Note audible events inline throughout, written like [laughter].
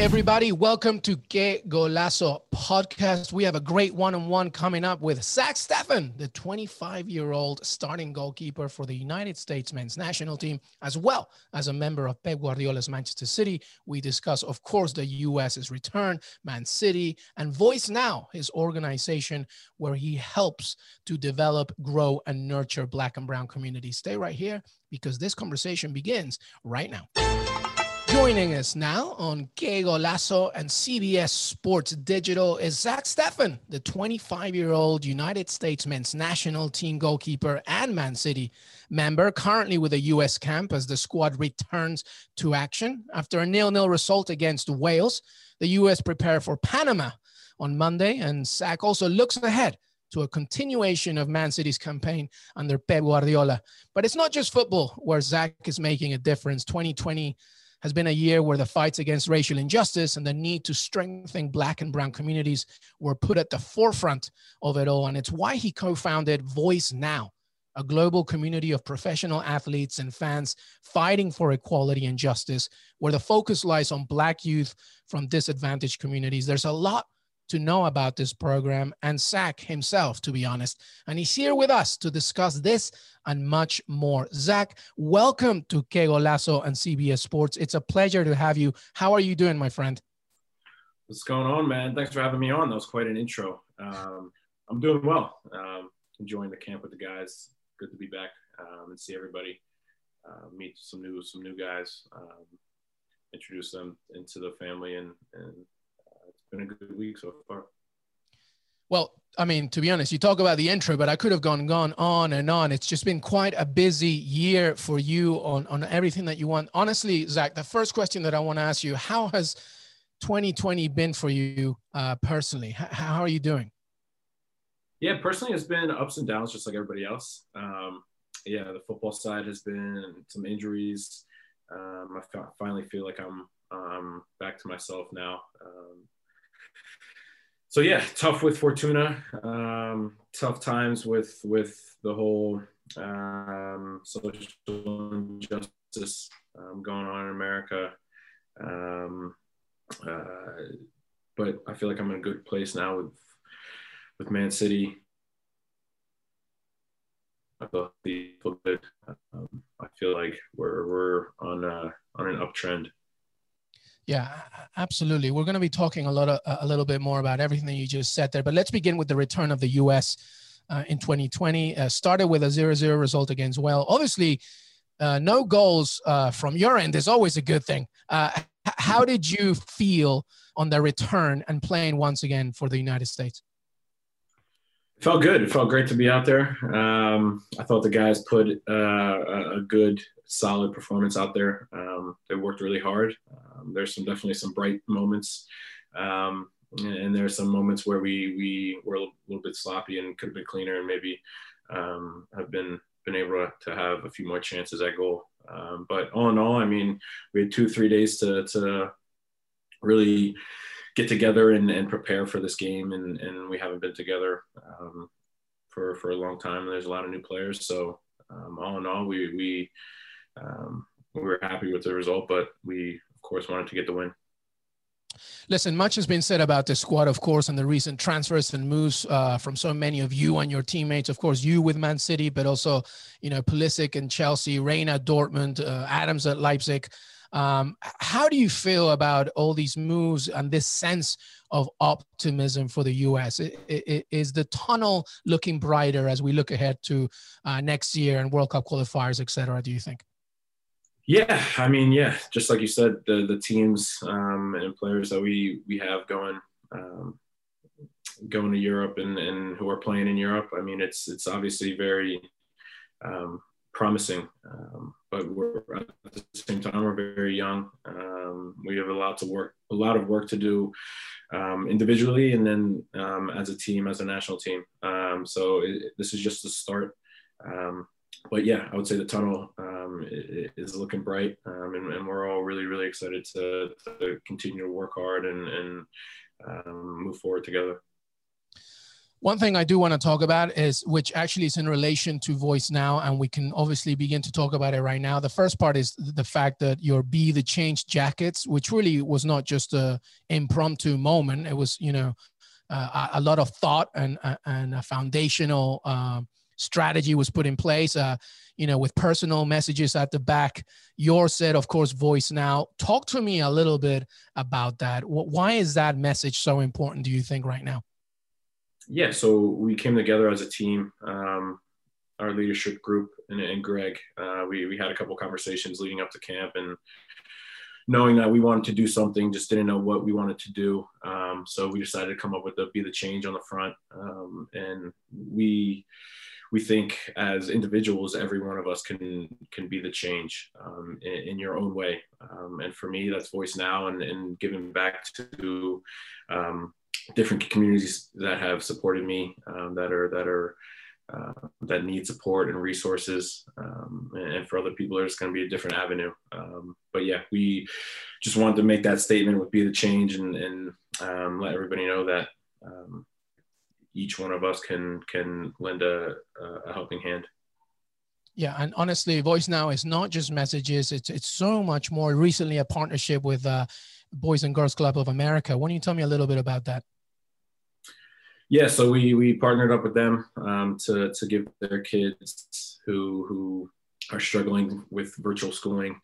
Everybody, welcome to Que Golazo podcast. We have a great one-on-one coming up with Zack Steffen, the 25-year-old starting goalkeeper for the United States men's national team, as well as a member of Pep Guardiola's Manchester City. We discuss, of course, the US's return, Man City, and Voice Now, his organization where he helps to develop, grow, and nurture Black and Brown communities. Stay right here because this conversation begins right now. Joining us now on Que Golazo and CBS Sports Digital is Zack Steffen, the 25 year old United States men's national team goalkeeper and Man City member, currently with the U.S. camp as the squad returns to action. After a nil nil result against Wales, the U.S. prepare for Panama on Monday, and Zack also looks ahead to a continuation of Man City's campaign under Pep Guardiola. But it's not just football where Zack is making a difference. 2020 has been a year where the fights against racial injustice and the need to strengthen Black and Brown communities were put at the forefront of it all. And it's why he co founded Voice Now, a global community of professional athletes and fans fighting for equality and justice, where the focus lies on Black youth from disadvantaged communities. There's a lot to know about this program and Zack himself, to be honest. And he's here with us to discuss this and much more. Zack, welcome to Que Golazo and CBS Sports. It's a pleasure to have you. How are you doing, my friend? What's going on, man? Thanks for having me on. That was quite an intro. Um, I'm doing well. Um, enjoying the camp with the guys. Good to be back um, and see everybody. Uh, meet some new some new guys. Um, introduce them into the family and and uh, it's been a good week so far. Well, I mean, to be honest, you talk about the intro, but I could have gone gone on and on. It's just been quite a busy year for you on on everything that you want. Honestly, Zack, the first question that I want to ask you: How has 2020 been for you uh, personally? H- how are you doing? Yeah, personally, it's been ups and downs, just like everybody else. Um, yeah, the football side has been some injuries. Um, I finally feel like I'm um, back to myself now. Um, so yeah, tough with Fortuna. Um, tough times with with the whole um, social injustice um, going on in America. Um, uh, but I feel like I'm in a good place now with with Man City. I feel good. Um, I feel like we're we're on a, on an uptrend. Yeah, absolutely. We're going to be talking a lot of, a little bit more about everything that you just said there, but let's begin with the return of the U.S. Uh, in 2020. Uh, started with a 0-0 result against Wales. Obviously, uh, no goals uh, from your end is always a good thing. Uh, how did you feel on the return and playing once again for the United States? Felt good. It felt great to be out there. Um, I thought the guys put uh, a good, solid performance out there. Um, they worked really hard. Um, there's some definitely some bright moments, um, and there's some moments where we we were a little, bit sloppy and could have been cleaner and maybe um, have been been able to have a few more chances at goal. Um, but all in all, I mean, we had two three days to to really get together and, and prepare for this game, and and we haven't been together um, for for a long time. And there's a lot of new players, so um, all in all, we we um, we were happy with the result, but we of course, wanted to get the win. Listen, much has been said about the squad, of course, and the recent transfers and moves uh, from so many of you and your teammates. Of course, you with Man City, but also, you know, Pulisic and Chelsea, Reyna Dortmund, uh, Adams at Leipzig. Um, how do you feel about all these moves and this sense of optimism for the U.S.? Is the tunnel looking brighter as we look ahead to uh, next year and World Cup qualifiers, et cetera? Do you think? Yeah, I mean, yeah, just like you said, the the teams um, and players that we we have going um, going to Europe and, and who are playing in Europe. I mean, it's it's obviously very um, promising. Um, but we're at the same time we're very young. Um, we have a lot to work, a lot of work to do um, individually, and then as a team, as a national team. So it, this is just the start. Um, but yeah, I would say the tunnel is looking bright, and, and, we're all really, really excited to, to continue to work hard and, and move forward together. One thing I do want to talk about is, which actually is in relation to Voice Now, and we can obviously begin to talk about it right now. The first part is the fact that your Be the Change jackets, which really was not just a impromptu moment. It was, you know, uh, a lot of thought and uh, and a foundational uh, strategy was put in place. Uh, you know, with personal messages at the back. Your said, of course, Voice Now. Talk to me a little bit about that. Why is that message so important? Do you think right now? yeah, so we came together as a team, um, our leadership group and, and Gregg. Uh, we, we had a couple conversations leading up to camp and knowing that we wanted to do something, just didn't know what we wanted to do. Um, so we decided to come up with the be the change on the front. Um, and we we think as individuals, every one of us can can be the change um, in, in, your own way. Um, and for me, that's Voice Now and, and giving back to um, different communities that have supported me um, that are that are uh, that need support and resources um, and for other people there's going to be a different avenue um, but yeah we just wanted to make that statement with be the change and, and um, let everybody know that um, each one of us can can lend a, a helping hand yeah, and honestly, Voice Now is not just messages; it's it's so much more. Recently, a partnership with uh, Boys and Girls Club of America. Why don't you tell me a little bit about that? Yeah, so we we partnered up with them um, to to give their kids who who are struggling with virtual schooling,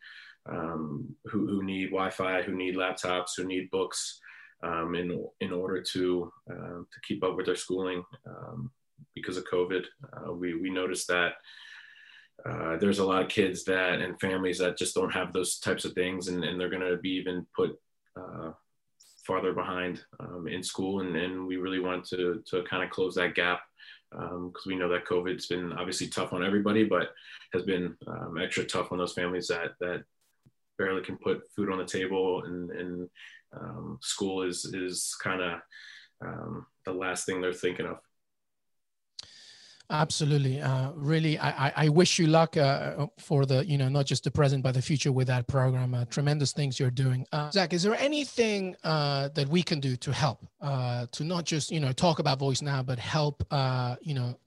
um, who who need Wi-Fi, who need laptops, who need books, um, in in order to uh, to keep up with their schooling um, because of COVID. Uh, we we noticed that. Uh, there's a lot of kids that and families that just don't have those types of things and, and they're going to be even put uh, farther behind um, in school, and, and we really wanted to to kind of close that gap because um, we know that COVID's been obviously tough on everybody, but has been um, extra tough on those families that that barely can put food on the table, and, and um, school is is kind of um, the last thing they're thinking of. Absolutely. Uh, really, I, I wish you luck uh, for the, you know, not just the present, but the future with that program. Uh, tremendous things you're doing. Uh, Zack, is there anything uh, that we can do to help, uh, to not just, you know, talk about Voice Now, but help, you know,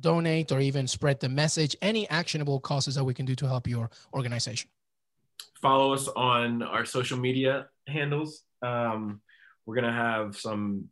donate or even spread the message? Any actionable causes that we can do to help your organization? Follow us on our social media handles. Um, we're to have some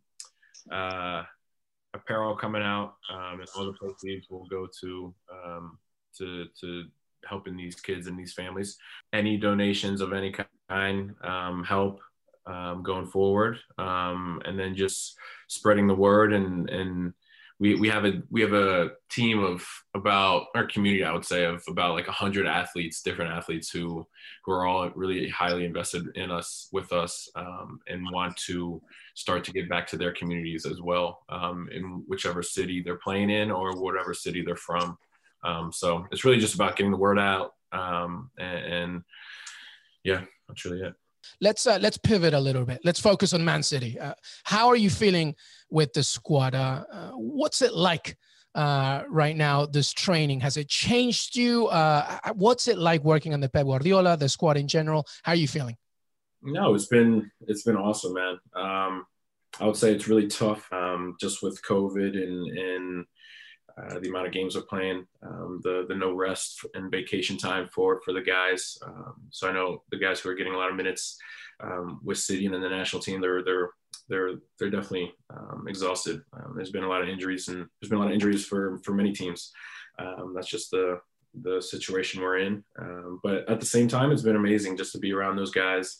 apparel coming out, um, and all the proceeds will go to um, to to helping these kids and these families. Any donations of any kind um, help um, going forward, um, and then just spreading the word and and we, we have a we have a team of about our community I would say of about like hundred athletes different athletes who who are all really highly invested in us with us um, and want to start to give back to their communities as well um, in whichever city they're playing in or whatever city they're from. Um, so it's really just about getting the word out um, and, and yeah that's really it let's uh, let's pivot a little bit. Let's focus on Man City. Uh, how are you feeling with the squad? Uh, uh what's it like uh, right now? This training has it changed you? Uh, what's it like working on the Pep Guardiola, the squad in general? How are you feeling? No, it's been it's been awesome, man. Um, I would say it's really tough, um, just with COVID and and uh, the amount of games we're playing, um, the the no rest and vacation time for for the guys. Um, so I know the guys who are getting a lot of minutes um, with City and then the national team, they're they're they're they're definitely um, exhausted. Um, there's been a lot of injuries and there's been a lot of injuries for for many teams. Um, that's just the the situation we're in. but at the same time, it's been amazing just to be around those guys,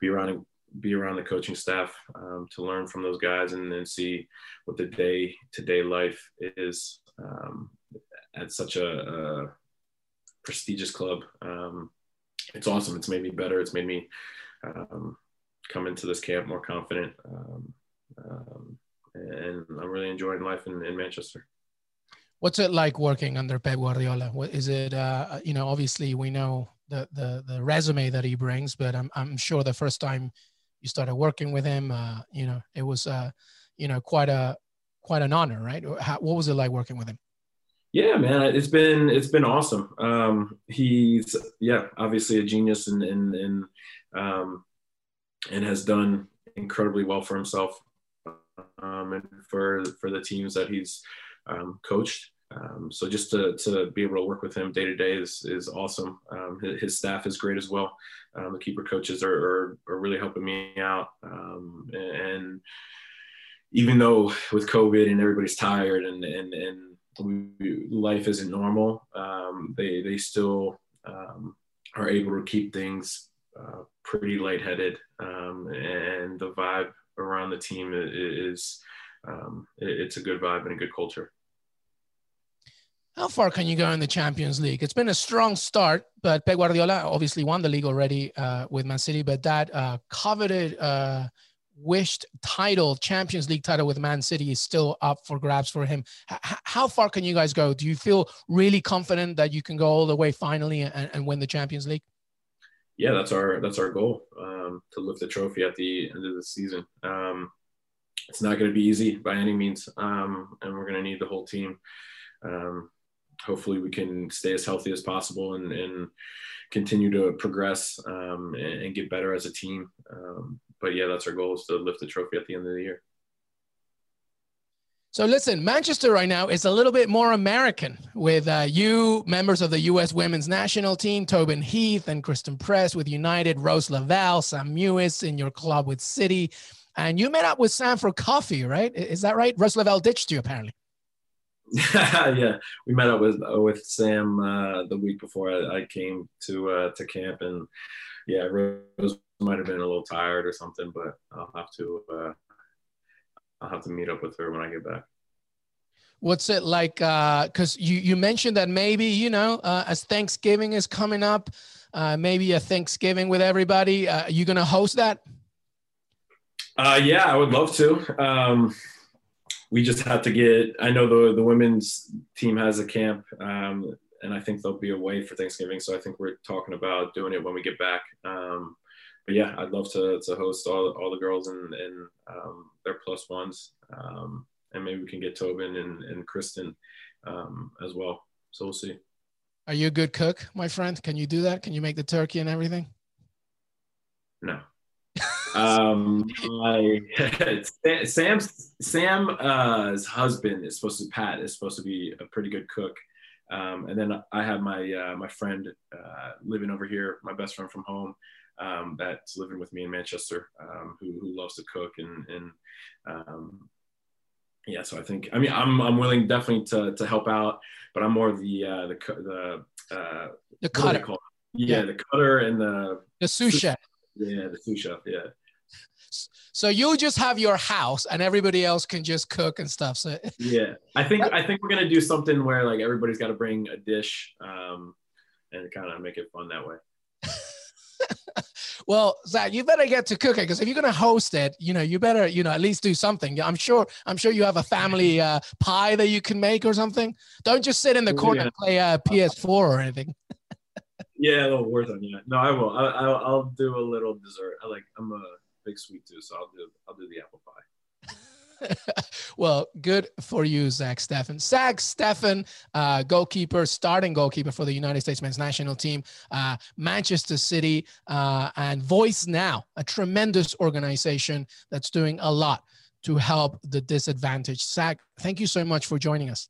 be around be around the coaching staff um, to learn from those guys and then see what the day to day life is um, at such a, a prestigious club. Um, it's awesome. It's made me better. It's made me um, come into this camp more confident. Um, um, and I'm really enjoying life in, in Manchester. What's it like working under Pep Guardiola? What is it? Uh, you know, obviously we know the the the resume that he brings, but I'm I'm sure the first time you started working with him, uh, you know, it was uh, you know quite a quite an honor, right? How, what was it like working with him? Yeah, man, it's been it's been awesome. Um, he's yeah, obviously a genius and and and um, and has done incredibly well for himself um, and for for the teams that he's um, coached. Um, so just to, to be able to work with him day to day is is awesome. Um, his, his, staff is great as well. Um, the keeper coaches are, are, are really helping me out. Um, and even though with COVID and everybody's tired and and and we, life isn't normal, um, they they still um, are able to keep things uh, pretty lightheaded. and the vibe around the team is, it's a good vibe and a good culture. How far can you go in the Champions League? It's been a strong start, but Pep Guardiola obviously won the league already uh, with Man City, but that uh, coveted, uh, wished title, Champions League title with Man City is still up for grabs for him. H- how far can you guys go? Do you feel really confident that you can go all the way finally and, and win the Champions League? Yeah, that's our that's our goal um, to lift the trophy at the end of the season. Um, it's not going to be easy by any means, um, and we're going to need the whole team. Um, hopefully we can stay as healthy as possible and, and continue to progress um, and, and, get better as a team. But yeah, that's our goal is to lift the trophy at the end of the year. So listen, Manchester right now is a little bit more American with uh, you, members of the U.S. Women's National Team, Tobin Heath and Christen Press with United, Rose Lavelle, Sam Mewis in your club with City, and you met up with Sam for coffee, right? Is that right? Rose Lavelle ditched you apparently. [laughs] yeah, we met up with uh, with Sam uh, the week before I, I came to uh, to camp, and yeah, Rose might have been a little tired or something, but I'll have to uh, I'll have to meet up with her when I get back. What's it like? Because uh, you you mentioned that maybe you know uh, as Thanksgiving is coming up, maybe a Thanksgiving with everybody. are you gonna host that? yeah, I would love to. Um, we just have to get. I know the the women's team has a camp, um, and I think they'll be away for Thanksgiving. So I think we're talking about doing it when we get back. Um, but yeah, I'd love to to host all all the girls and and um, their plus ones, um, and maybe we can get Tobin and and Christen um, as well. So we'll see. Are you a good cook, my friend? Can you do that? Can you make the turkey and everything? No [laughs] um, my [laughs] Sam's Sam's uh, husband is supposed to Pat is supposed to be a pretty good cook. Um, and then I have my uh, my friend uh, living over here, my best friend from home, um, that's living with me in Manchester, um, who, who loves to cook and and um, yeah. So I think I mean I'm I'm willing definitely to to help out, but I'm more the uh, the the uh, the cutter. Yeah, yeah, the cutter and the the sous chef. Yeah, the sous chef. Yeah. So you just have your house, and everybody else can just cook and stuff. So [laughs] yeah, I think I think we're gonna do something where like everybody's got to bring a dish, um, and kind of make it fun that way. [laughs] well, Zack, you better get to cooking because if you're gonna host it, you know, you better, you know, at least do something. I'm sure, I'm sure you have a family [laughs] uh, pie that you can make or something. Don't just sit in the corner yeah. and play uh, PS4 or anything. [laughs] yeah, a little worth on you. No, I will. I, I'll, I'll do a little dessert. I like. I'm a big sweet tooth, so I'll do I'll do the apple pie. [laughs] well, good for you, Zack Steffen. Zack Steffen, uh, goalkeeper, starting goalkeeper for the United States men's national team, uh, Manchester City, uh, and Voice Now, a tremendous organization that's doing a lot to help the disadvantaged. Zack, thank you so much for joining us.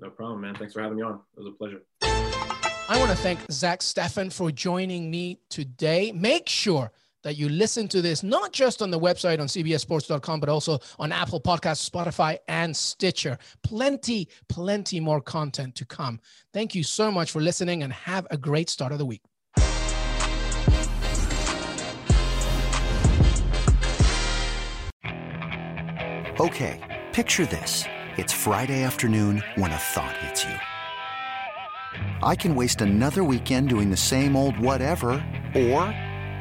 No problem, man. Thanks for having me on. It was a pleasure. I want to thank Zack Steffen for joining me today. Make sure that you listen to this not just on the website on cbssports.com, but also on Apple Podcasts, Spotify, and Stitcher. Plenty, plenty more content to come. Thank you so much for listening and have a great start of the week. Okay, picture this. It's Friday afternoon when a thought hits you. I can waste another weekend doing the same old whatever, or